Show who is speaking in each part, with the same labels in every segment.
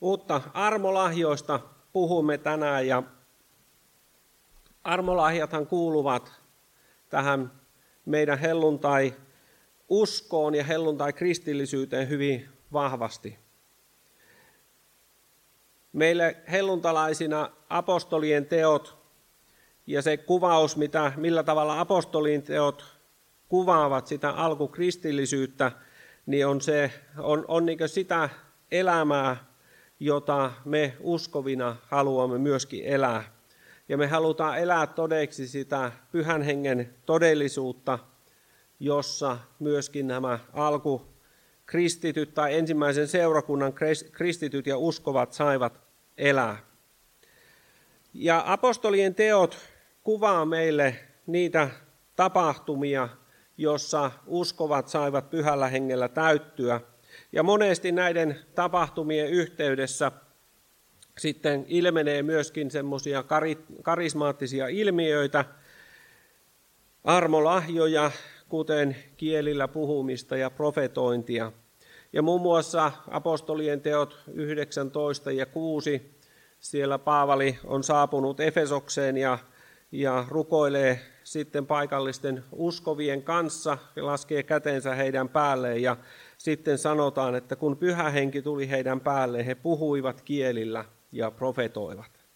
Speaker 1: Mutta armolahjoista puhumme tänään ja armolahjathan kuuluvat tähän meidän helluntai uskoon ja helluntai kristillisyyteen hyvin vahvasti. Meille helluntalaisina apostolien teot ja se kuvaus, mitä, millä tavalla apostolien teot kuvaavat sitä alkukristillisyyttä, niin on, se, on, on niin sitä elämää, jota me uskovina haluamme myöskin elää. Ja me halutaan elää todeksi sitä pyhän hengen todellisuutta, jossa myöskin nämä alkukristityt tai ensimmäisen seurakunnan kristityt ja uskovat saivat elää. Ja apostolien teot kuvaa meille niitä tapahtumia, jossa uskovat saivat pyhällä hengellä täyttyä. Ja monesti näiden tapahtumien yhteydessä sitten ilmenee myöskin semmoisia karismaattisia ilmiöitä, armolahjoja, kuten kielillä puhumista ja profetointia. Ja muun muassa apostolien teot 19 ja 6, siellä Paavali on saapunut Efesokseen ja, ja rukoilee sitten paikallisten uskovien kanssa ja laskee kätensä heidän päälleen ja sitten sanotaan, että kun pyhä henki tuli heidän päälleen, he puhuivat kielillä ja profetoivat.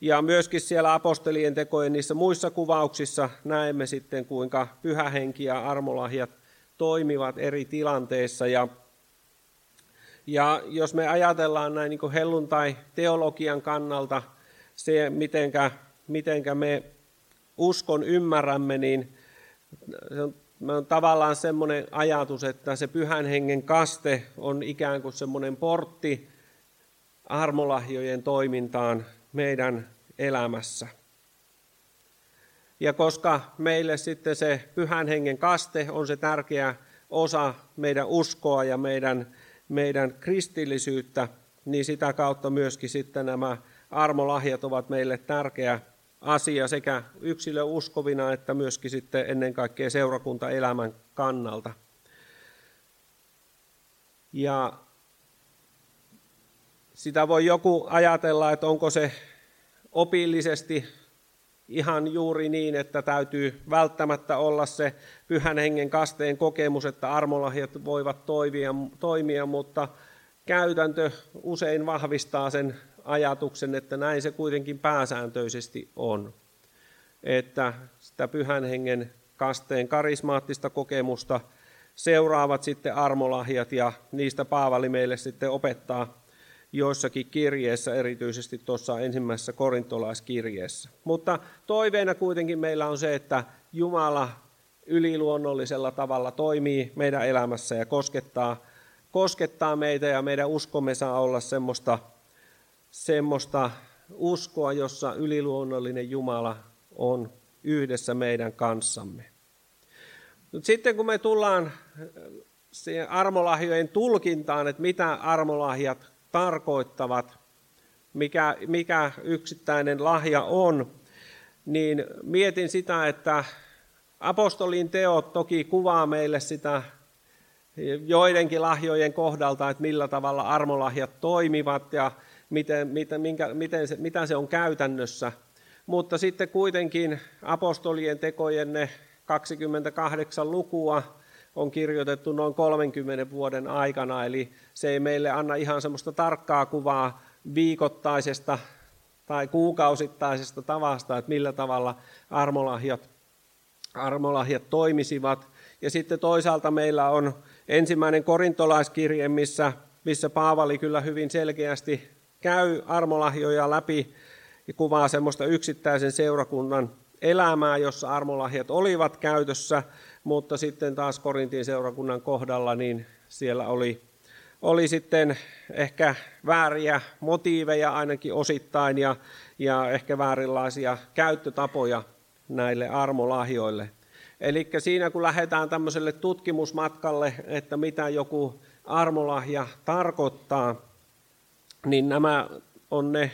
Speaker 1: Ja myöskin siellä apostolien tekojen niissä muissa kuvauksissa näemme sitten, kuinka pyhä henki ja armolahjat toimivat eri tilanteissa. Ja, ja jos me ajatellaan näin niin helluntai teologian kannalta, se mitenkä, mitenkä me uskon ymmärrämme, niin se on, on tavallaan semmoinen ajatus, että se pyhän hengen kaste on ikään kuin semmoinen portti armolahjojen toimintaan meidän elämässä. Ja koska meille sitten se pyhän hengen kaste on se tärkeä osa meidän uskoa ja meidän, meidän kristillisyyttä, niin sitä kautta myöskin sitten nämä armolahjat ovat meille tärkeä asia sekä yksilö uskovina että myöskin sitten ennen kaikkea seurakuntaelämän kannalta. Ja sitä voi joku ajatella, että onko se opillisesti ihan juuri niin, että täytyy välttämättä olla se pyhän hengen kasteen kokemus, että armolahjat voivat toimia, toimia mutta käytäntö usein vahvistaa sen ajatuksen, että näin se kuitenkin pääsääntöisesti on. Että sitä pyhän hengen kasteen karismaattista kokemusta seuraavat sitten armolahjat ja niistä Paavali meille sitten opettaa joissakin kirjeissä, erityisesti tuossa ensimmäisessä korintolaiskirjeessä. Mutta toiveena kuitenkin meillä on se, että Jumala yliluonnollisella tavalla toimii meidän elämässä ja koskettaa, koskettaa meitä ja meidän uskomme saa olla semmoista semmoista uskoa, jossa yliluonnollinen Jumala on yhdessä meidän kanssamme. Nyt sitten kun me tullaan siihen armolahjojen tulkintaan, että mitä armolahjat tarkoittavat, mikä, mikä yksittäinen lahja on, niin mietin sitä, että apostolin teot toki kuvaa meille sitä joidenkin lahjojen kohdalta, että millä tavalla armolahjat toimivat ja miten, miten, minkä, miten se, mitä se on käytännössä. Mutta sitten kuitenkin apostolien tekojen ne 28 lukua on kirjoitettu noin 30 vuoden aikana, eli se ei meille anna ihan semmoista tarkkaa kuvaa viikoittaisesta tai kuukausittaisesta tavasta, että millä tavalla armolahjat, armolahjat toimisivat. Ja sitten toisaalta meillä on ensimmäinen korintolaiskirje, missä, missä Paavali kyllä hyvin selkeästi käy armolahjoja läpi ja kuvaa semmoista yksittäisen seurakunnan elämää, jossa armolahjat olivat käytössä, mutta sitten taas Korintin seurakunnan kohdalla niin siellä oli, oli sitten ehkä vääriä motiiveja ainakin osittain ja, ja ehkä väärinlaisia käyttötapoja näille armolahjoille. Eli siinä kun lähdetään tämmöiselle tutkimusmatkalle, että mitä joku armolahja tarkoittaa, niin nämä on ne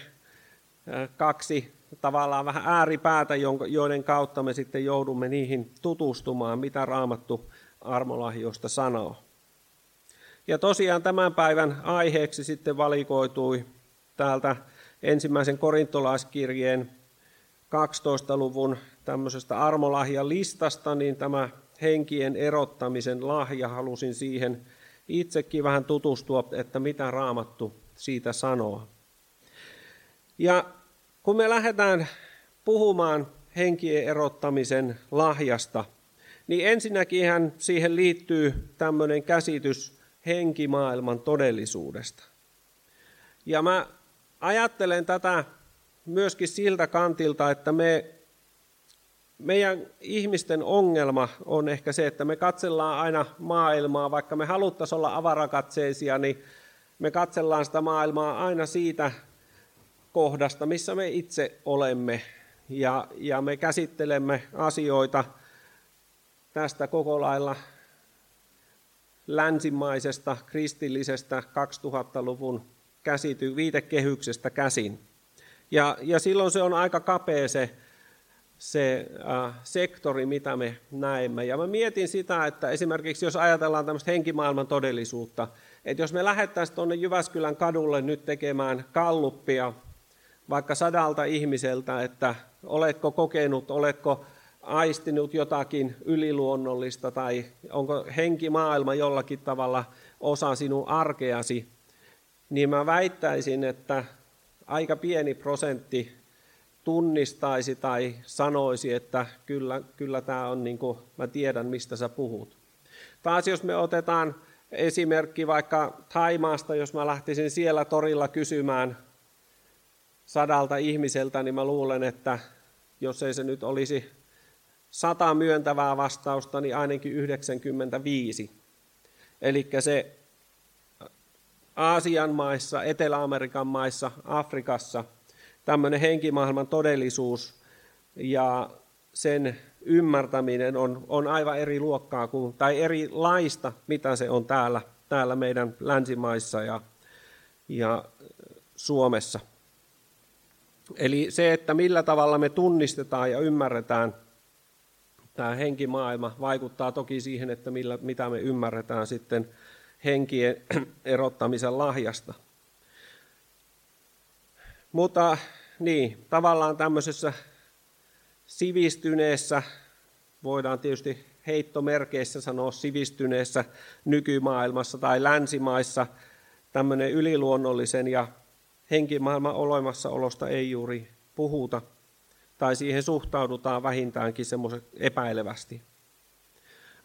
Speaker 1: kaksi tavallaan vähän ääripäätä, joiden kautta me sitten joudumme niihin tutustumaan, mitä raamattu armolahjoista sanoo. Ja tosiaan tämän päivän aiheeksi sitten valikoitui täältä ensimmäisen korintolaiskirjeen 12-luvun tämmöisestä armolahjan listasta, niin tämä henkien erottamisen lahja, halusin siihen itsekin vähän tutustua, että mitä raamattu siitä sanoo. Ja kun me lähdetään puhumaan henkien erottamisen lahjasta, niin ensinnäkin siihen liittyy tämmöinen käsitys henkimaailman todellisuudesta. Ja mä ajattelen tätä myöskin siltä kantilta, että me, meidän ihmisten ongelma on ehkä se, että me katsellaan aina maailmaa, vaikka me haluttaisiin olla avarakatseisia, niin me katsellaan sitä maailmaa aina siitä kohdasta, missä me itse olemme. Ja, ja me käsittelemme asioita tästä koko lailla länsimaisesta, kristillisestä 2000-luvun käsity, viitekehyksestä käsin. Ja, ja silloin se on aika kapea se, se äh, sektori, mitä me näemme. Ja mä mietin sitä, että esimerkiksi jos ajatellaan tämmöistä henkimaailman todellisuutta, että jos me lähettäisiin tuonne Jyväskylän kadulle nyt tekemään kalluppia vaikka sadalta ihmiseltä, että oletko kokenut, oletko aistinut jotakin yliluonnollista tai onko henkimaailma jollakin tavalla osa sinun arkeasi, niin mä väittäisin, että aika pieni prosentti tunnistaisi tai sanoisi, että kyllä, kyllä tämä on niin kuin, mä tiedän mistä sä puhut. Taas jos me otetaan esimerkki vaikka Taimaasta, jos mä lähtisin siellä torilla kysymään sadalta ihmiseltä, niin mä luulen, että jos ei se nyt olisi sata myöntävää vastausta, niin ainakin 95. Eli se Aasian maissa, Etelä-Amerikan maissa, Afrikassa tämmöinen henkimaailman todellisuus ja sen ymmärtäminen on, on aivan eri luokkaa kuin, tai erilaista, mitä se on täällä, täällä meidän länsimaissa ja, ja Suomessa. Eli se, että millä tavalla me tunnistetaan ja ymmärretään tämä henkimaailma, vaikuttaa toki siihen, että millä, mitä me ymmärretään sitten henkien erottamisen lahjasta. Mutta niin, tavallaan tämmöisessä sivistyneessä, voidaan tietysti heittomerkeissä sanoa sivistyneessä nykymaailmassa tai länsimaissa, tämmöinen yliluonnollisen ja henkimaailman olemassaolosta ei juuri puhuta, tai siihen suhtaudutaan vähintäänkin semmoisen epäilevästi.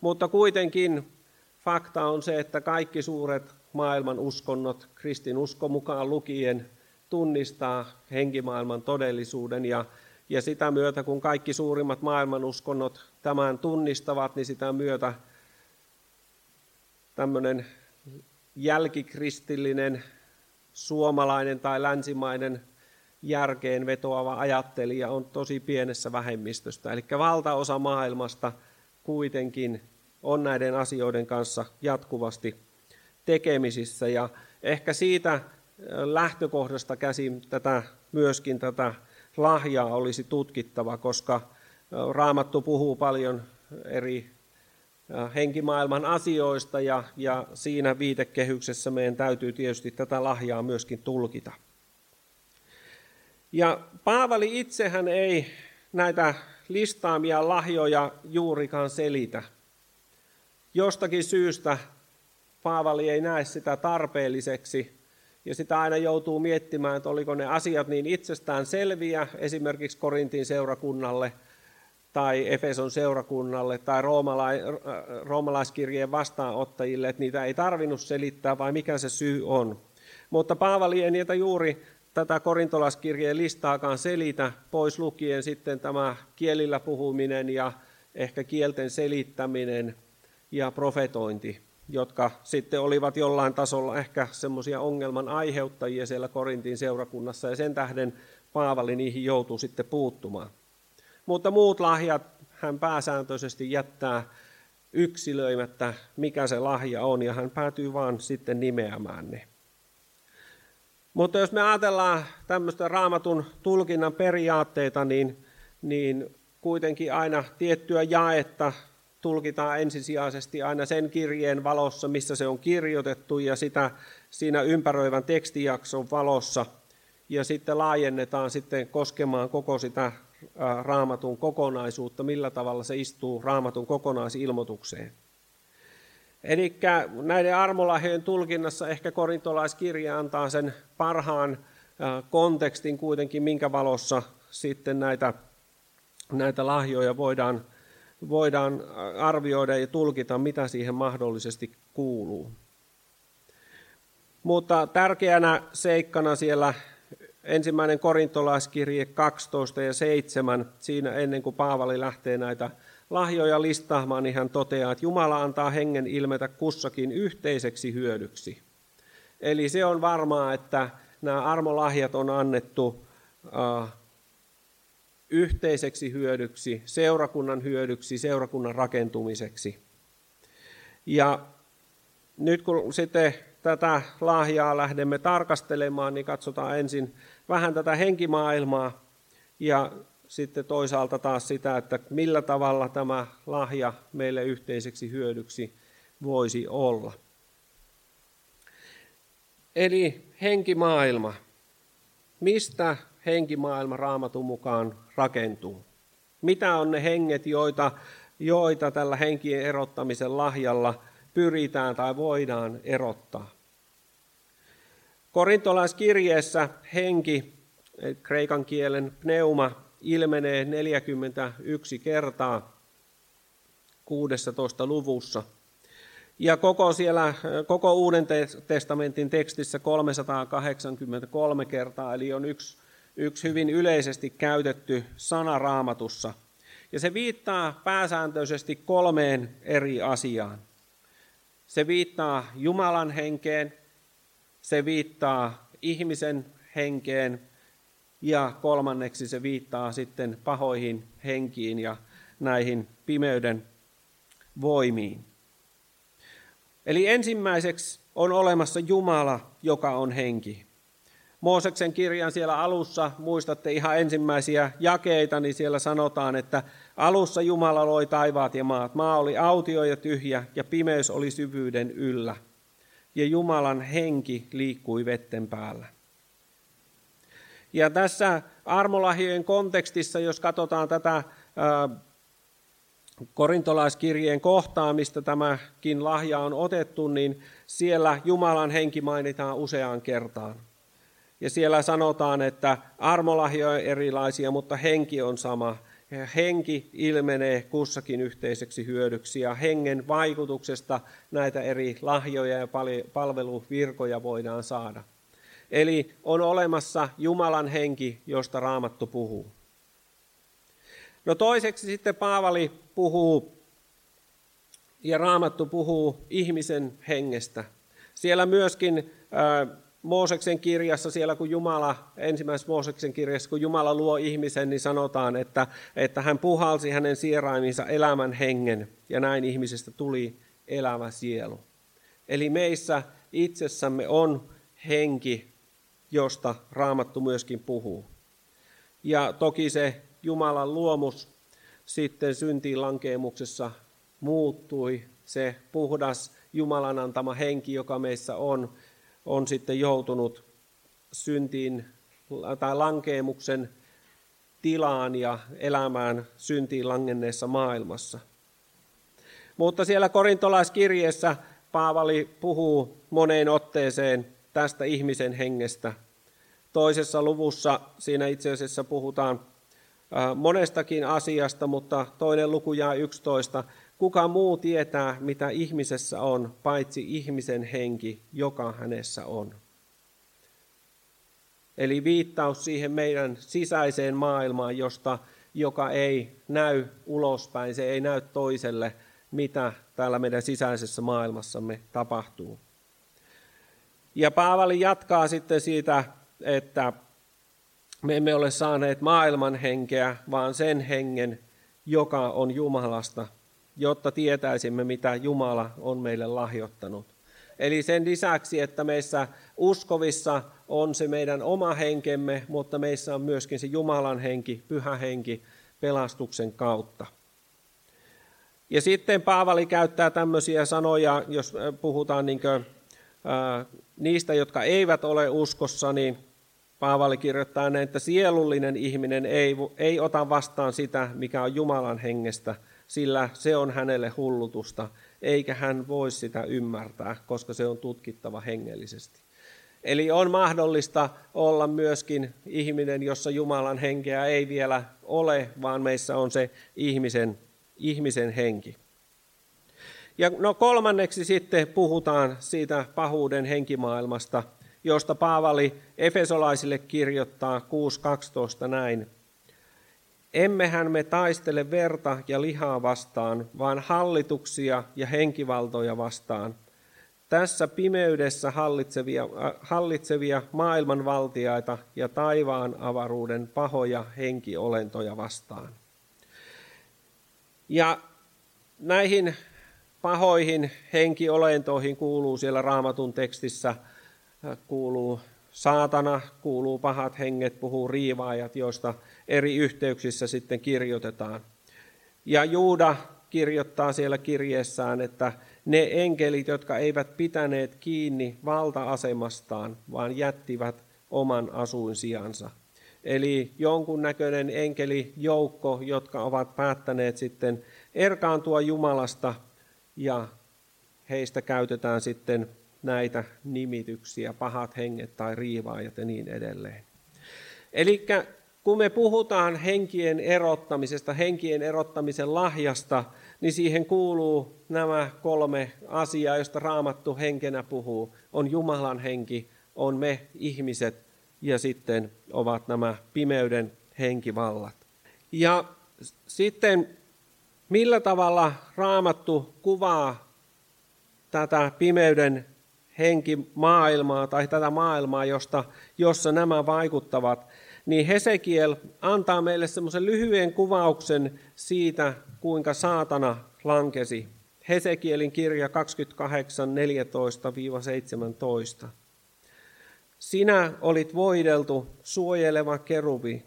Speaker 1: Mutta kuitenkin fakta on se, että kaikki suuret maailman uskonnot, kristin usko mukaan lukien, tunnistaa henkimaailman todellisuuden ja, ja sitä myötä, kun kaikki suurimmat maailman uskonnot tämän tunnistavat, niin sitä myötä tämmöinen jälkikristillinen suomalainen tai länsimainen järkeen vetoava ajattelija on tosi pienessä vähemmistöstä. Eli valtaosa maailmasta kuitenkin on näiden asioiden kanssa jatkuvasti tekemisissä. Ja ehkä siitä lähtökohdasta käsin tätä, myöskin tätä lahjaa olisi tutkittava, koska Raamattu puhuu paljon eri henkimaailman asioista ja, ja siinä viitekehyksessä meidän täytyy tietysti tätä lahjaa myöskin tulkita. Ja Paavali itsehän ei näitä listaamia lahjoja juurikaan selitä. Jostakin syystä Paavali ei näe sitä tarpeelliseksi ja sitä aina joutuu miettimään, että oliko ne asiat niin itsestään selviä esimerkiksi Korintin seurakunnalle tai Efeson seurakunnalle tai roomalai- roomalaiskirjeen vastaanottajille, että niitä ei tarvinnut selittää vai mikä se syy on. Mutta Paavali ei niitä juuri tätä korintolaskirjeen listaakaan selitä, pois lukien sitten tämä kielillä puhuminen ja ehkä kielten selittäminen ja profetointi, jotka sitten olivat jollain tasolla ehkä semmoisia ongelman aiheuttajia siellä Korintin seurakunnassa, ja sen tähden Paavali niihin joutuu sitten puuttumaan. Mutta muut lahjat hän pääsääntöisesti jättää yksilöimättä, mikä se lahja on, ja hän päätyy vaan sitten nimeämään ne. Mutta jos me ajatellaan tämmöistä raamatun tulkinnan periaatteita, niin, niin kuitenkin aina tiettyä jaetta tulkitaan ensisijaisesti aina sen kirjeen valossa, missä se on kirjoitettu, ja sitä siinä ympäröivän tekstijakson valossa, ja sitten laajennetaan sitten koskemaan koko sitä raamatun kokonaisuutta, millä tavalla se istuu raamatun kokonaisilmoitukseen. Eli näiden armolahjojen tulkinnassa ehkä korintolaiskirja antaa sen parhaan kontekstin kuitenkin, minkä valossa sitten näitä, näitä lahjoja voidaan, voidaan arvioida ja tulkita, mitä siihen mahdollisesti kuuluu. Mutta tärkeänä seikkana siellä ensimmäinen korintolaiskirje 12 ja 7, siinä ennen kuin Paavali lähtee näitä lahjoja listaamaan, niin hän toteaa, että Jumala antaa hengen ilmetä kussakin yhteiseksi hyödyksi. Eli se on varmaa, että nämä armolahjat on annettu uh, yhteiseksi hyödyksi, seurakunnan hyödyksi, seurakunnan rakentumiseksi. Ja nyt kun sitten tätä lahjaa lähdemme tarkastelemaan, niin katsotaan ensin vähän tätä henkimaailmaa ja sitten toisaalta taas sitä, että millä tavalla tämä lahja meille yhteiseksi hyödyksi voisi olla. Eli henkimaailma. Mistä henkimaailma raamatun mukaan rakentuu? Mitä on ne henget, joita, joita tällä henkien erottamisen lahjalla pyritään tai voidaan erottaa? Korintolaiskirjeessä henki, kreikan kielen pneuma, ilmenee 41 kertaa 16 luvussa. Ja koko, siellä, koko Uuden testamentin tekstissä 383 kertaa, eli on yksi, yksi hyvin yleisesti käytetty sana raamatussa. Ja se viittaa pääsääntöisesti kolmeen eri asiaan. Se viittaa Jumalan henkeen, se viittaa ihmisen henkeen ja kolmanneksi se viittaa sitten pahoihin henkiin ja näihin pimeyden voimiin. Eli ensimmäiseksi on olemassa Jumala, joka on henki. Mooseksen kirjan siellä alussa, muistatte ihan ensimmäisiä jakeita, niin siellä sanotaan, että alussa Jumala loi taivaat ja maat. Maa oli autio ja tyhjä ja pimeys oli syvyyden yllä ja Jumalan henki liikkui vetten päällä. Ja tässä armolahjojen kontekstissa, jos katsotaan tätä korintolaiskirjeen kohtaa, mistä tämäkin lahja on otettu, niin siellä Jumalan henki mainitaan useaan kertaan. Ja siellä sanotaan, että armolahjoja on erilaisia, mutta henki on sama henki ilmenee kussakin yhteiseksi hyödyksi ja hengen vaikutuksesta näitä eri lahjoja ja palveluvirkoja voidaan saada. Eli on olemassa Jumalan henki, josta Raamattu puhuu. No toiseksi sitten Paavali puhuu ja Raamattu puhuu ihmisen hengestä. Siellä myöskin Mooseksen kirjassa, siellä kun Jumala, ensimmäisessä Mooseksen kirjassa, kun Jumala luo ihmisen, niin sanotaan, että, että hän puhalsi hänen sieraiminsa elämän hengen, ja näin ihmisestä tuli elävä sielu. Eli meissä itsessämme on henki, josta Raamattu myöskin puhuu. Ja toki se Jumalan luomus sitten syntiin lankeemuksessa muuttui, se puhdas Jumalan antama henki, joka meissä on, on sitten joutunut syntiin tai lankeemuksen tilaan ja elämään syntiin langenneessa maailmassa. Mutta siellä korintolaiskirjeessä Paavali puhuu moneen otteeseen tästä ihmisen hengestä. Toisessa luvussa siinä itse asiassa puhutaan monestakin asiasta, mutta toinen luku jää 11. Kuka muu tietää, mitä ihmisessä on, paitsi ihmisen henki, joka hänessä on. Eli viittaus siihen meidän sisäiseen maailmaan, josta, joka ei näy ulospäin, se ei näy toiselle, mitä täällä meidän sisäisessä maailmassamme tapahtuu. Ja Paavali jatkaa sitten siitä, että me emme ole saaneet maailman henkeä, vaan sen hengen, joka on Jumalasta, jotta tietäisimme, mitä Jumala on meille lahjoittanut. Eli sen lisäksi, että meissä uskovissa on se meidän oma henkemme, mutta meissä on myöskin se Jumalan henki, pyhä henki pelastuksen kautta. Ja sitten Paavali käyttää tämmöisiä sanoja, jos puhutaan niin kuin, ää, niistä, jotka eivät ole uskossa, niin Paavali kirjoittaa näin, että sielullinen ihminen ei, ei ota vastaan sitä, mikä on Jumalan hengestä, sillä se on hänelle hullutusta, eikä hän voi sitä ymmärtää, koska se on tutkittava hengellisesti. Eli on mahdollista olla myöskin ihminen, jossa Jumalan henkeä ei vielä ole, vaan meissä on se ihmisen, ihmisen henki. Ja no kolmanneksi sitten puhutaan siitä pahuuden henkimaailmasta, josta Paavali Efesolaisille kirjoittaa 6.12 näin. Emmehän me taistele verta ja lihaa vastaan, vaan hallituksia ja henkivaltoja vastaan. Tässä pimeydessä hallitsevia, äh, hallitsevia maailmanvaltiaita ja taivaan avaruuden pahoja henkiolentoja vastaan. Ja näihin pahoihin henkiolentoihin kuuluu siellä raamatun tekstissä, äh, kuuluu saatana, kuuluu pahat henget, puhuu riivaajat, joista eri yhteyksissä sitten kirjoitetaan. Ja Juuda kirjoittaa siellä kirjeessään, että ne enkelit, jotka eivät pitäneet kiinni valta-asemastaan, vaan jättivät oman asuinsijansa. Eli jonkunnäköinen enkelijoukko, jotka ovat päättäneet sitten erkaantua Jumalasta ja heistä käytetään sitten näitä nimityksiä, pahat henget tai riivaajat ja niin edelleen. Eli kun me puhutaan henkien erottamisesta, henkien erottamisen lahjasta, niin siihen kuuluu nämä kolme asiaa, joista raamattu henkenä puhuu. On Jumalan henki, on me ihmiset ja sitten ovat nämä pimeyden henkivallat. Ja sitten millä tavalla raamattu kuvaa tätä pimeyden henkimaailmaa tai tätä maailmaa, josta, jossa nämä vaikuttavat, niin Hesekiel antaa meille semmoisen lyhyen kuvauksen siitä, kuinka saatana lankesi. Hesekielin kirja 28, 14-17. Sinä olit voideltu, suojeleva kerubi,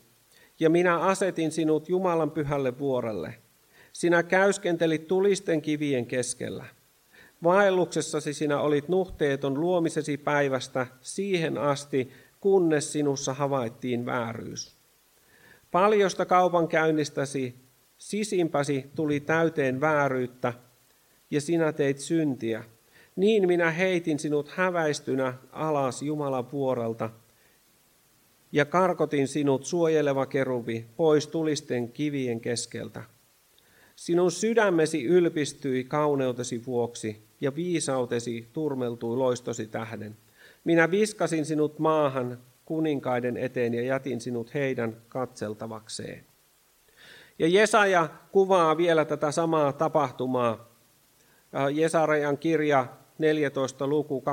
Speaker 1: ja minä asetin sinut Jumalan pyhälle vuorelle. Sinä käyskentelit tulisten kivien keskellä. Vaelluksessasi sinä olit nuhteeton luomisesi päivästä siihen asti, kunnes sinussa havaittiin vääryys. Paljosta kaupankäynnistäsi sisimpäsi tuli täyteen vääryyttä, ja sinä teit syntiä. Niin minä heitin sinut häväistynä alas Jumalan vuorelta, ja karkotin sinut suojeleva kerubi pois tulisten kivien keskeltä. Sinun sydämesi ylpistyi kauneutesi vuoksi, ja viisautesi turmeltui loistosi tähden. Minä viskasin sinut maahan kuninkaiden eteen ja jätin sinut heidän katseltavakseen. Ja Jesaja kuvaa vielä tätä samaa tapahtumaa. Jesarajan kirja 14 luku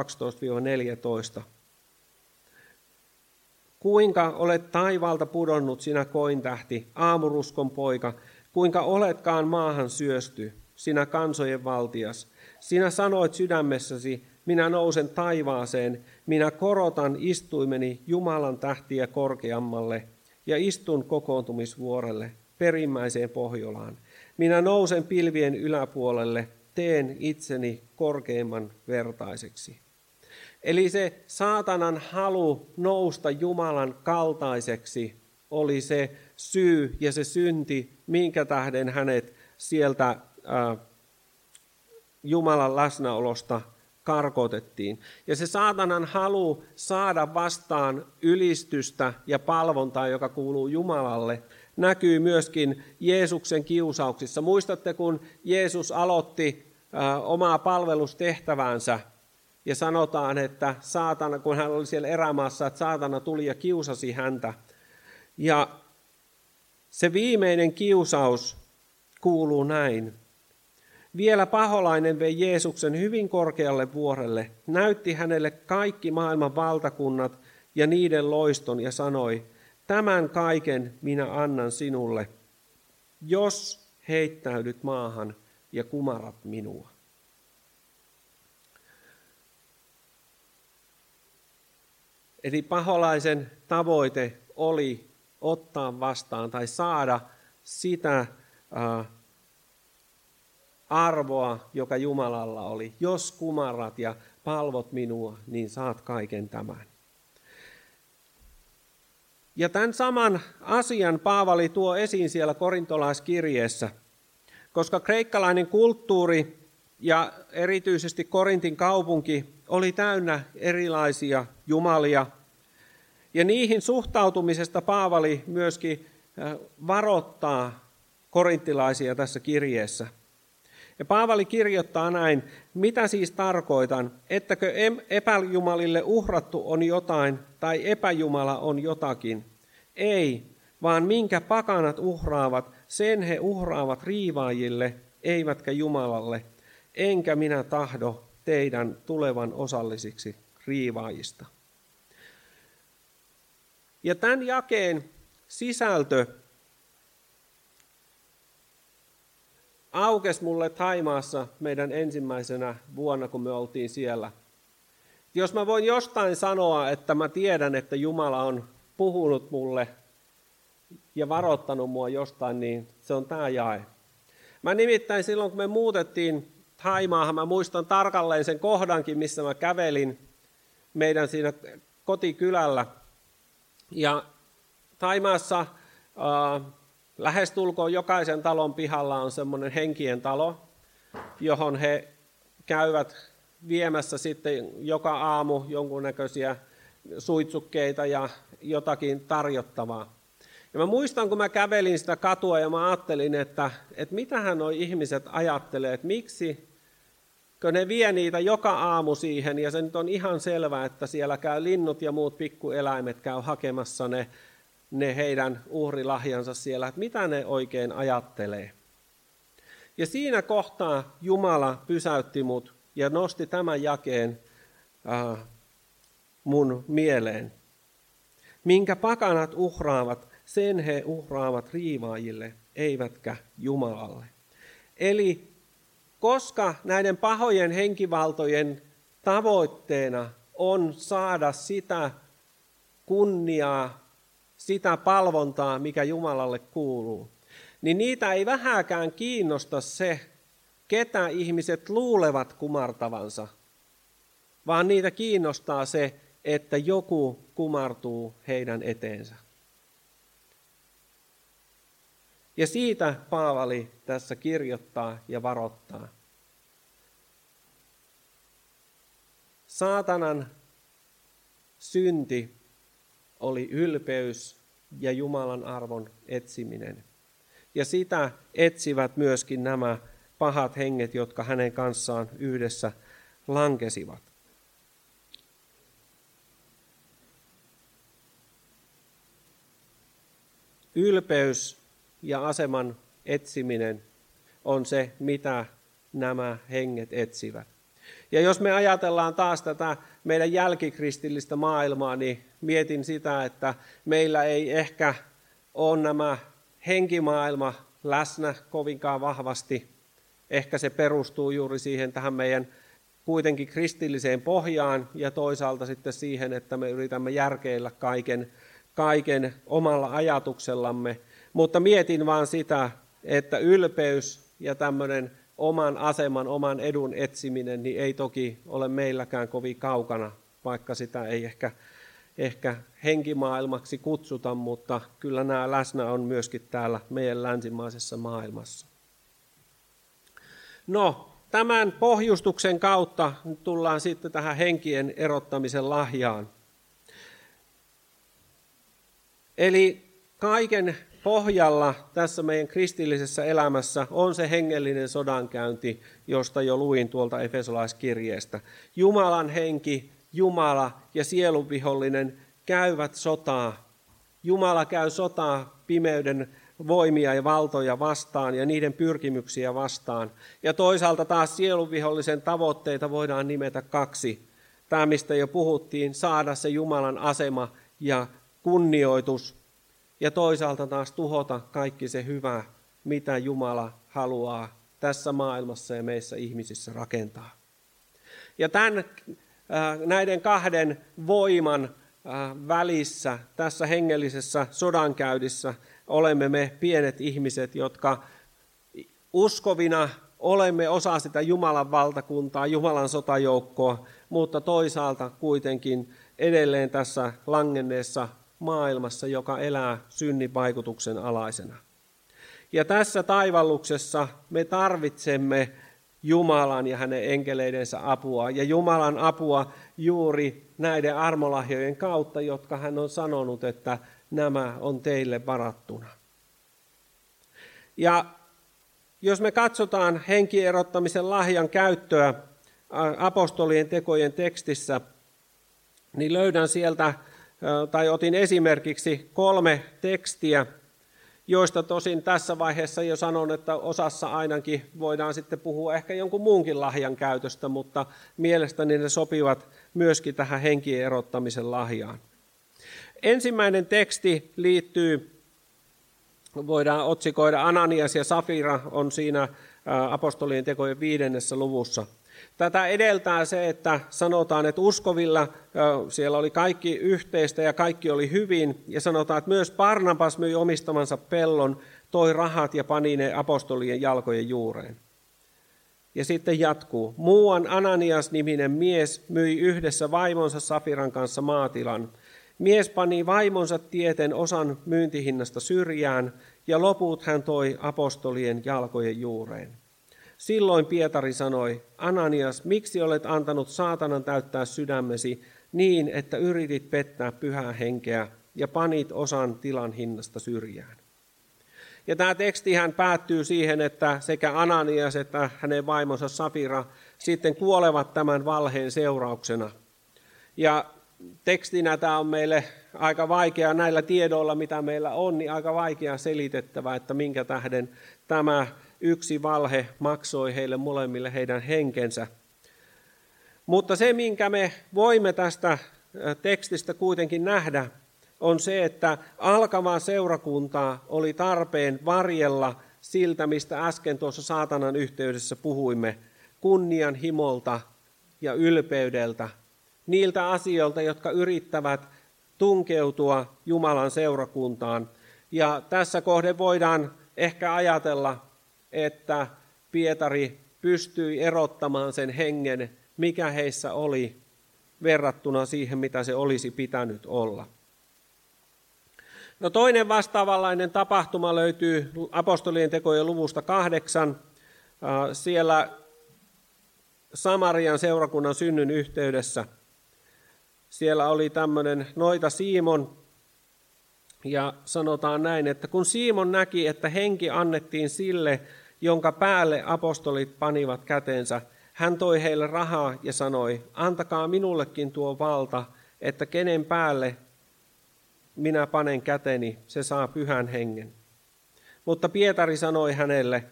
Speaker 1: 12-14. Kuinka olet taivaalta pudonnut sinä kointähti, aamuruskon poika, kuinka oletkaan maahan syösty, sinä kansojen valtias. Sinä sanoit sydämessäsi, minä nousen taivaaseen, minä korotan istuimeni Jumalan tähtiä korkeammalle ja istun kokoontumisvuorelle perimmäiseen Pohjolaan. Minä nousen pilvien yläpuolelle, teen itseni korkeimman vertaiseksi. Eli se saatanan halu nousta Jumalan kaltaiseksi oli se syy ja se synti, minkä tähden hänet sieltä äh, Jumalan läsnäolosta karkotettiin. Ja se saatanan halu saada vastaan ylistystä ja palvontaa, joka kuuluu Jumalalle, näkyy myöskin Jeesuksen kiusauksissa. Muistatte, kun Jeesus aloitti omaa palvelustehtäväänsä ja sanotaan, että saatana, kun hän oli siellä erämaassa, että saatana tuli ja kiusasi häntä. Ja se viimeinen kiusaus kuuluu näin. Vielä paholainen vei Jeesuksen hyvin korkealle vuorelle, näytti hänelle kaikki maailman valtakunnat ja niiden loiston ja sanoi, tämän kaiken minä annan sinulle, jos heittäydyt maahan ja kumarat minua. Eli paholaisen tavoite oli ottaa vastaan tai saada sitä arvoa, joka Jumalalla oli. Jos kumarrat ja palvot minua, niin saat kaiken tämän. Ja tämän saman asian Paavali tuo esiin siellä korintolaiskirjeessä, koska kreikkalainen kulttuuri ja erityisesti Korintin kaupunki oli täynnä erilaisia jumalia. Ja niihin suhtautumisesta Paavali myöskin äh, varoittaa korinttilaisia tässä kirjeessä. Ja Paavali kirjoittaa näin, mitä siis tarkoitan, ettäkö epäjumalille uhrattu on jotain tai epäjumala on jotakin. Ei, vaan minkä pakanat uhraavat, sen he uhraavat riivaajille, eivätkä Jumalalle, enkä minä tahdo teidän tulevan osallisiksi riivaajista. Ja tämän jakeen sisältö aukesi mulle Taimaassa meidän ensimmäisenä vuonna, kun me oltiin siellä. Jos mä voin jostain sanoa, että mä tiedän, että Jumala on puhunut mulle ja varoittanut mua jostain, niin se on tämä jae. Mä nimittäin silloin, kun me muutettiin Taimaahan, mä muistan tarkalleen sen kohdankin, missä mä kävelin meidän siinä kotikylällä. Ja Taimaassa äh, lähestulkoon jokaisen talon pihalla on semmoinen henkien talo, johon he käyvät viemässä sitten joka aamu jonkunnäköisiä suitsukkeita ja jotakin tarjottavaa. Ja mä muistan, kun mä kävelin sitä katua ja mä ajattelin, että, että mitähän nuo ihmiset ajattelee, että miksi kun ne vie niitä joka aamu siihen, ja se nyt on ihan selvää, että siellä käy linnut ja muut pikkueläimet käy hakemassa ne, ne heidän uhrilahjansa siellä, että mitä ne oikein ajattelee. Ja siinä kohtaa Jumala pysäytti mut ja nosti tämän jakeen äh, mun mieleen. Minkä pakanat uhraavat, sen he uhraavat riivaajille, eivätkä Jumalalle. Eli koska näiden pahojen henkivaltojen tavoitteena on saada sitä kunniaa, sitä palvontaa, mikä Jumalalle kuuluu, niin niitä ei vähäkään kiinnosta se, ketä ihmiset luulevat kumartavansa, vaan niitä kiinnostaa se, että joku kumartuu heidän eteensä. Ja siitä Paavali tässä kirjoittaa ja varoittaa. Saatanan synti oli ylpeys ja Jumalan arvon etsiminen. Ja sitä etsivät myöskin nämä pahat henget, jotka hänen kanssaan yhdessä lankesivat. Ylpeys ja aseman etsiminen on se, mitä nämä henget etsivät. Ja jos me ajatellaan taas tätä meidän jälkikristillistä maailmaa, niin mietin sitä, että meillä ei ehkä ole nämä henkimaailma läsnä kovinkaan vahvasti. Ehkä se perustuu juuri siihen tähän meidän kuitenkin kristilliseen pohjaan ja toisaalta sitten siihen, että me yritämme järkeillä kaiken, kaiken omalla ajatuksellamme – mutta mietin vaan sitä, että ylpeys ja tämmöinen oman aseman, oman edun etsiminen, niin ei toki ole meilläkään kovin kaukana, vaikka sitä ei ehkä, ehkä henkimaailmaksi kutsuta, mutta kyllä nämä läsnä on myöskin täällä meidän länsimaisessa maailmassa. No, tämän pohjustuksen kautta tullaan sitten tähän henkien erottamisen lahjaan. Eli kaiken pohjalla tässä meidän kristillisessä elämässä on se hengellinen sodankäynti, josta jo luin tuolta Efesolaiskirjeestä. Jumalan henki, Jumala ja sielunvihollinen käyvät sotaa. Jumala käy sotaa pimeyden voimia ja valtoja vastaan ja niiden pyrkimyksiä vastaan. Ja toisaalta taas sielunvihollisen tavoitteita voidaan nimetä kaksi. Tämä, mistä jo puhuttiin, saada se Jumalan asema ja kunnioitus ja toisaalta taas tuhota kaikki se hyvä, mitä Jumala haluaa tässä maailmassa ja meissä ihmisissä rakentaa. Ja tämän, äh, näiden kahden voiman äh, välissä, tässä hengellisessä sodankäydissä, olemme me pienet ihmiset, jotka uskovina olemme osa sitä Jumalan valtakuntaa, Jumalan sotajoukkoa, mutta toisaalta kuitenkin edelleen tässä langenneessa maailmassa, joka elää synnin vaikutuksen alaisena. Ja tässä taivalluksessa me tarvitsemme Jumalan ja hänen enkeleidensä apua. Ja Jumalan apua juuri näiden armolahjojen kautta, jotka hän on sanonut, että nämä on teille varattuna. Ja jos me katsotaan henkierottamisen lahjan käyttöä apostolien tekojen tekstissä, niin löydän sieltä, tai otin esimerkiksi kolme tekstiä, joista tosin tässä vaiheessa jo sanon, että osassa ainakin voidaan sitten puhua ehkä jonkun muunkin lahjan käytöstä, mutta mielestäni ne sopivat myöskin tähän henkien erottamisen lahjaan. Ensimmäinen teksti liittyy, voidaan otsikoida Ananias ja Safira on siinä apostolien tekojen viidennessä luvussa – Tätä edeltää se, että sanotaan, että uskovilla siellä oli kaikki yhteistä ja kaikki oli hyvin. Ja sanotaan, että myös Barnabas myi omistamansa pellon, toi rahat ja pani ne apostolien jalkojen juureen. Ja sitten jatkuu. Muuan Ananias-niminen mies myi yhdessä vaimonsa Safiran kanssa maatilan. Mies pani vaimonsa tieten osan myyntihinnasta syrjään ja loput hän toi apostolien jalkojen juureen. Silloin Pietari sanoi, Ananias, miksi olet antanut saatanan täyttää sydämesi niin, että yritit pettää pyhää henkeä ja panit osan tilan hinnasta syrjään? Ja tämä tekstihän päättyy siihen, että sekä Ananias että hänen vaimonsa Safira sitten kuolevat tämän valheen seurauksena. Ja tekstinä tämä on meille aika vaikea näillä tiedoilla, mitä meillä on, niin aika vaikea selitettävä, että minkä tähden tämä yksi valhe maksoi heille molemmille heidän henkensä. Mutta se, minkä me voimme tästä tekstistä kuitenkin nähdä, on se, että alkavaa seurakuntaa oli tarpeen varjella siltä, mistä äsken tuossa saatanan yhteydessä puhuimme, kunnian himolta ja ylpeydeltä, niiltä asioilta, jotka yrittävät tunkeutua Jumalan seurakuntaan. Ja tässä kohde voidaan ehkä ajatella että Pietari pystyi erottamaan sen hengen, mikä heissä oli verrattuna siihen, mitä se olisi pitänyt olla. No toinen vastaavanlainen tapahtuma löytyy apostolien tekojen luvusta kahdeksan. Siellä Samarian seurakunnan synnyn yhteydessä. Siellä oli tämmöinen noita Siimon, ja sanotaan näin, että kun Siimon näki, että henki annettiin sille, jonka päälle apostolit panivat kätensä. Hän toi heille rahaa ja sanoi, antakaa minullekin tuo valta, että kenen päälle minä panen käteni, se saa pyhän hengen. Mutta Pietari sanoi hänelle,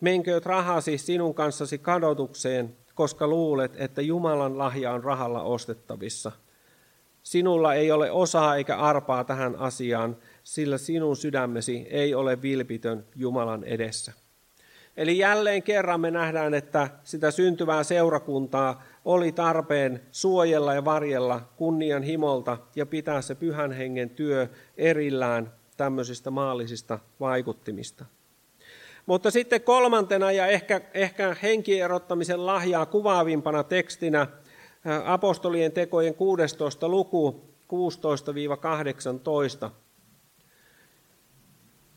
Speaker 1: menkööt rahasi sinun kanssasi kadotukseen, koska luulet, että Jumalan lahja on rahalla ostettavissa. Sinulla ei ole osaa eikä arpaa tähän asiaan, sillä sinun sydämesi ei ole vilpitön Jumalan edessä. Eli jälleen kerran me nähdään, että sitä syntyvää seurakuntaa oli tarpeen suojella ja varjella kunnian himolta ja pitää se pyhän hengen työ erillään tämmöisistä maallisista vaikuttimista. Mutta sitten kolmantena ja ehkä, ehkä henkierottamisen lahjaa kuvaavimpana tekstinä apostolien tekojen 16. luku 16-18.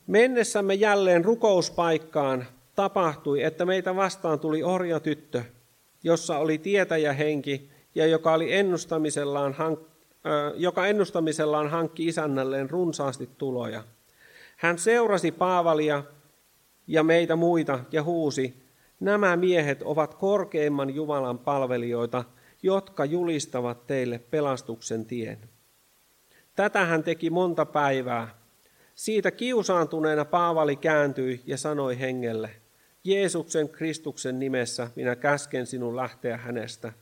Speaker 1: Mennessämme jälleen rukouspaikkaan tapahtui, että meitä vastaan tuli orjatyttö, jossa oli tietäjähenki ja joka, oli ennustamisellaan hank- joka ennustamisellaan hankki isännälleen runsaasti tuloja. Hän seurasi Paavalia ja meitä muita ja huusi, nämä miehet ovat korkeimman Jumalan palvelijoita, jotka julistavat teille pelastuksen tien. Tätä hän teki monta päivää. Siitä kiusaantuneena Paavali kääntyi ja sanoi hengelle, Jeesuksen Kristuksen nimessä minä käsken sinun lähteä hänestä.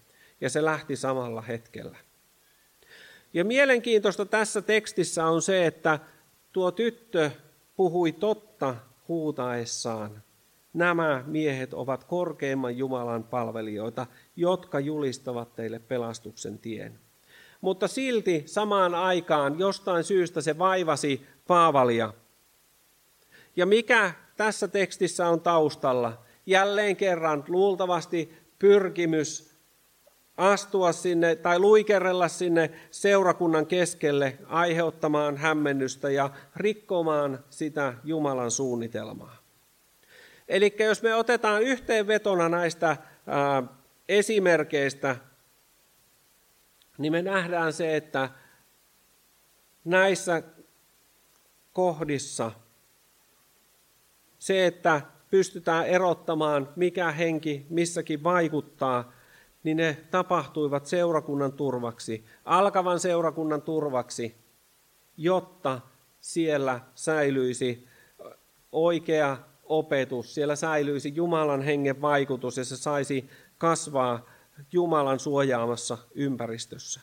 Speaker 1: Ja se lähti samalla hetkellä. Ja mielenkiintoista tässä tekstissä on se, että tuo tyttö puhui totta huutaessaan. Nämä miehet ovat korkeimman Jumalan palvelijoita, jotka julistavat teille pelastuksen tien. Mutta silti samaan aikaan jostain syystä se vaivasi Paavalia. Ja mikä tässä tekstissä on taustalla. jälleen kerran luultavasti pyrkimys astua sinne tai luikerella sinne seurakunnan keskelle aiheuttamaan hämmennystä ja rikkomaan sitä Jumalan suunnitelmaa. Eli jos me otetaan yhteenvetona näistä ää, esimerkeistä, niin me nähdään se, että näissä kohdissa se, että pystytään erottamaan, mikä henki missäkin vaikuttaa, niin ne tapahtuivat seurakunnan turvaksi, alkavan seurakunnan turvaksi, jotta siellä säilyisi oikea opetus, siellä säilyisi Jumalan hengen vaikutus ja se saisi kasvaa Jumalan suojaamassa ympäristössä.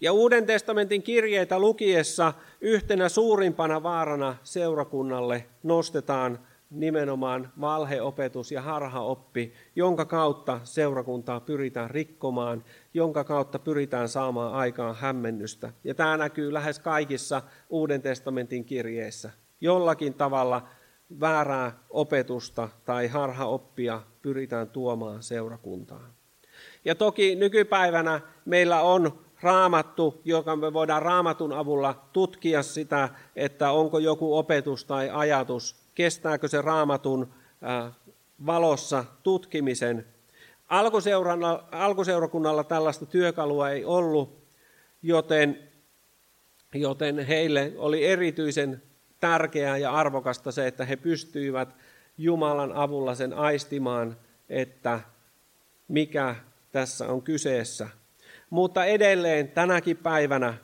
Speaker 1: Ja Uuden testamentin kirjeitä lukiessa yhtenä suurimpana vaarana seurakunnalle nostetaan nimenomaan valheopetus ja harhaoppi, jonka kautta seurakuntaa pyritään rikkomaan, jonka kautta pyritään saamaan aikaan hämmennystä. Ja tämä näkyy lähes kaikissa Uuden testamentin kirjeissä. Jollakin tavalla väärää opetusta tai harhaoppia pyritään tuomaan seurakuntaan. Ja toki nykypäivänä meillä on raamattu, joka me voidaan raamatun avulla tutkia sitä, että onko joku opetus tai ajatus, kestääkö se raamatun valossa tutkimisen. Alkuseurakunnalla tällaista työkalua ei ollut, joten, joten heille oli erityisen tärkeää ja arvokasta se, että he pystyivät Jumalan avulla sen aistimaan, että mikä tässä on kyseessä. Mutta edelleen tänäkin päivänä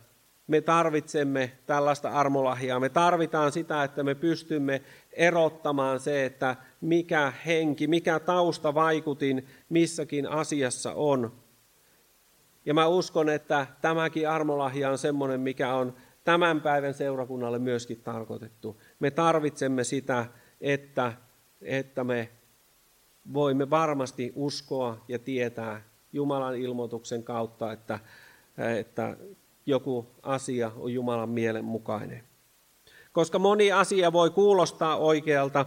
Speaker 1: me tarvitsemme tällaista armolahjaa. Me tarvitaan sitä, että me pystymme erottamaan se, että mikä henki, mikä tausta vaikutin missäkin asiassa on. Ja mä uskon, että tämäkin armolahja on semmoinen, mikä on tämän päivän seurakunnalle myöskin tarkoitettu. Me tarvitsemme sitä, että, että me voimme varmasti uskoa ja tietää Jumalan ilmoituksen kautta, että, että joku asia on Jumalan mielen mukainen. Koska moni asia voi kuulostaa oikealta,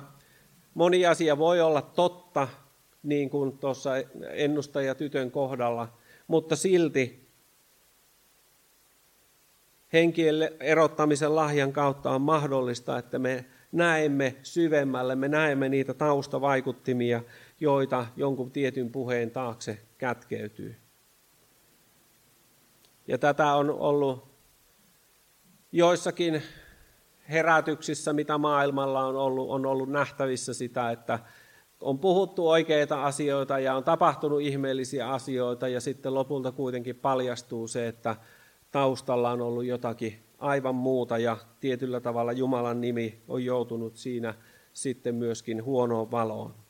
Speaker 1: moni asia voi olla totta, niin kuin tuossa ennustaja tytön kohdalla, mutta silti henkien erottamisen lahjan kautta on mahdollista, että me näemme syvemmälle, me näemme niitä taustavaikuttimia, joita jonkun tietyn puheen taakse kätkeytyy. Ja tätä on ollut joissakin herätyksissä, mitä maailmalla on ollut, on ollut nähtävissä sitä, että on puhuttu oikeita asioita ja on tapahtunut ihmeellisiä asioita ja sitten lopulta kuitenkin paljastuu se, että taustalla on ollut jotakin aivan muuta ja tietyllä tavalla Jumalan nimi on joutunut siinä sitten myöskin huonoon valoon.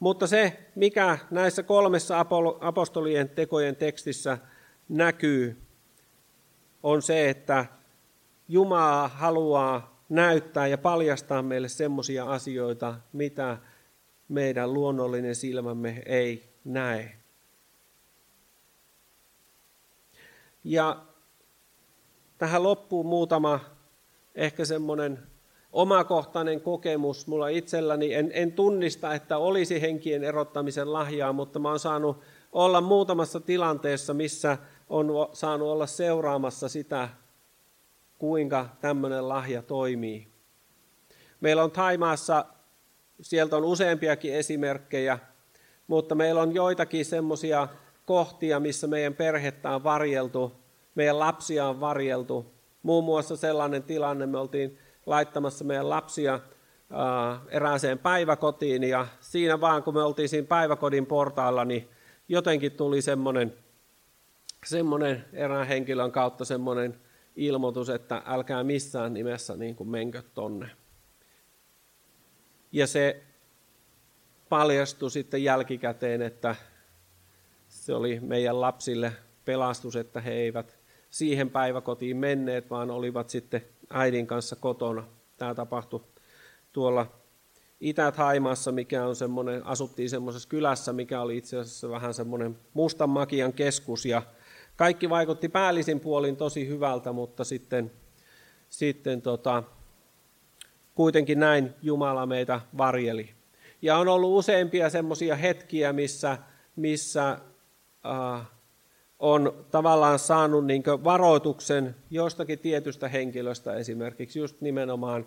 Speaker 1: Mutta se, mikä näissä kolmessa apostolien tekojen tekstissä näkyy, on se, että Jumala haluaa näyttää ja paljastaa meille semmoisia asioita, mitä meidän luonnollinen silmämme ei näe. Ja tähän loppuu muutama ehkä semmoinen omakohtainen kokemus. Mulla itselläni en, en tunnista, että olisi henkien erottamisen lahjaa, mutta mä oon saanut olla muutamassa tilanteessa, missä on saanut olla seuraamassa sitä, kuinka tämmöinen lahja toimii. Meillä on Taimaassa, sieltä on useampiakin esimerkkejä, mutta meillä on joitakin semmoisia kohtia, missä meidän perhettä on varjeltu, meidän lapsia on varjeltu. Muun muassa sellainen tilanne, me oltiin laittamassa meidän lapsia erääseen päiväkotiin ja siinä vaan kun me oltiin siinä päiväkodin portaalla, niin jotenkin tuli semmoinen, semmoinen erään henkilön kautta semmoinen ilmoitus, että älkää missään nimessä niin kuin menkö tonne. Ja se paljastui sitten jälkikäteen, että se oli meidän lapsille pelastus, että he eivät siihen päiväkotiin menneet, vaan olivat sitten äidin kanssa kotona. Tämä tapahtui tuolla Itä-Taimaassa, mikä on semmoinen, asuttiin semmoisessa kylässä, mikä oli itse asiassa vähän semmoinen mustan makian keskus, ja kaikki vaikutti päällisin puolin tosi hyvältä, mutta sitten, sitten tota, kuitenkin näin Jumala meitä varjeli. Ja on ollut useampia semmoisia hetkiä, missä, missä äh, on tavallaan saanut niin varoituksen jostakin tietystä henkilöstä esimerkiksi just nimenomaan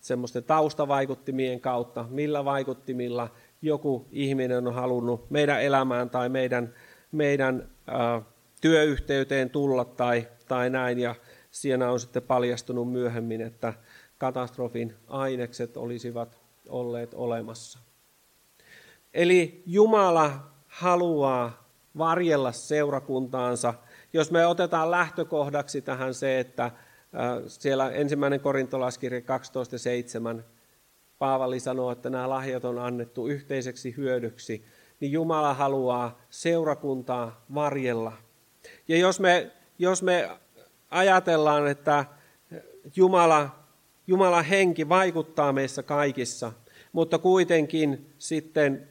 Speaker 1: semmoisten taustavaikuttimien kautta, millä vaikuttimilla joku ihminen on halunnut meidän elämään tai meidän, meidän äh, työyhteyteen tulla tai, tai näin. Ja siinä on sitten paljastunut myöhemmin, että katastrofin ainekset olisivat olleet olemassa. Eli Jumala haluaa varjella seurakuntaansa. Jos me otetaan lähtökohdaksi tähän se, että siellä ensimmäinen korintolaiskirja 12.7 Paavali sanoo, että nämä lahjat on annettu yhteiseksi hyödyksi, niin Jumala haluaa seurakuntaa varjella. Ja jos me, jos me ajatellaan, että Jumala, Jumalan henki vaikuttaa meissä kaikissa, mutta kuitenkin sitten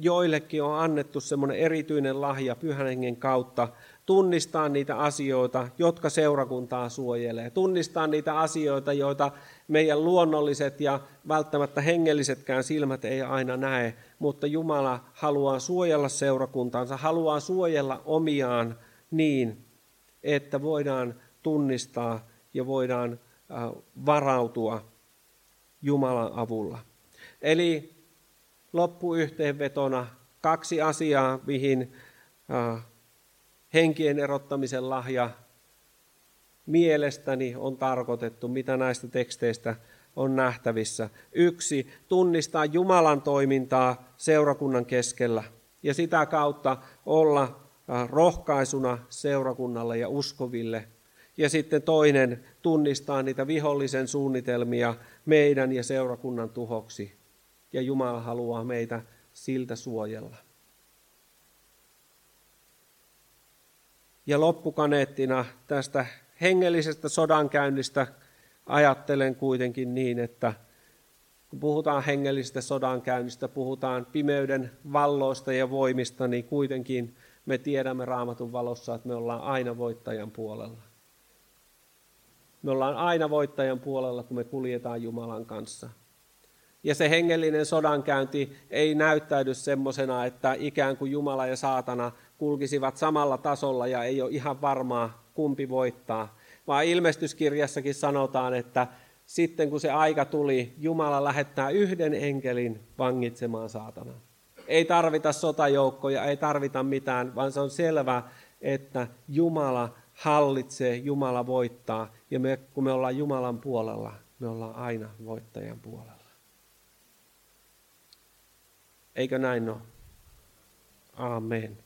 Speaker 1: joillekin on annettu semmoinen erityinen lahja pyhän hengen kautta tunnistaa niitä asioita, jotka seurakuntaa suojelee. Tunnistaa niitä asioita, joita meidän luonnolliset ja välttämättä hengellisetkään silmät ei aina näe, mutta Jumala haluaa suojella seurakuntaansa, haluaa suojella omiaan niin, että voidaan tunnistaa ja voidaan äh, varautua Jumalan avulla. Eli loppuyhteenvetona kaksi asiaa, mihin henkien erottamisen lahja mielestäni on tarkoitettu, mitä näistä teksteistä on nähtävissä. Yksi, tunnistaa Jumalan toimintaa seurakunnan keskellä ja sitä kautta olla rohkaisuna seurakunnalle ja uskoville. Ja sitten toinen, tunnistaa niitä vihollisen suunnitelmia meidän ja seurakunnan tuhoksi. Ja Jumala haluaa meitä siltä suojella. Ja loppukaneettina tästä hengellisestä sodankäynnistä ajattelen kuitenkin niin, että kun puhutaan hengellisestä sodankäynnistä, puhutaan pimeyden valloista ja voimista, niin kuitenkin me tiedämme raamatun valossa, että me ollaan aina voittajan puolella. Me ollaan aina voittajan puolella, kun me kuljetaan Jumalan kanssa. Ja se hengellinen sodankäynti ei näyttäydy semmoisena, että ikään kuin Jumala ja saatana kulkisivat samalla tasolla ja ei ole ihan varmaa, kumpi voittaa. Vaan ilmestyskirjassakin sanotaan, että sitten kun se aika tuli, Jumala lähettää yhden enkelin vangitsemaan saatana. Ei tarvita sotajoukkoja, ei tarvita mitään, vaan se on selvää, että Jumala hallitsee, Jumala voittaa. Ja me, kun me ollaan Jumalan puolella, me ollaan aina voittajan puolella. Eikö näin ole? Amen.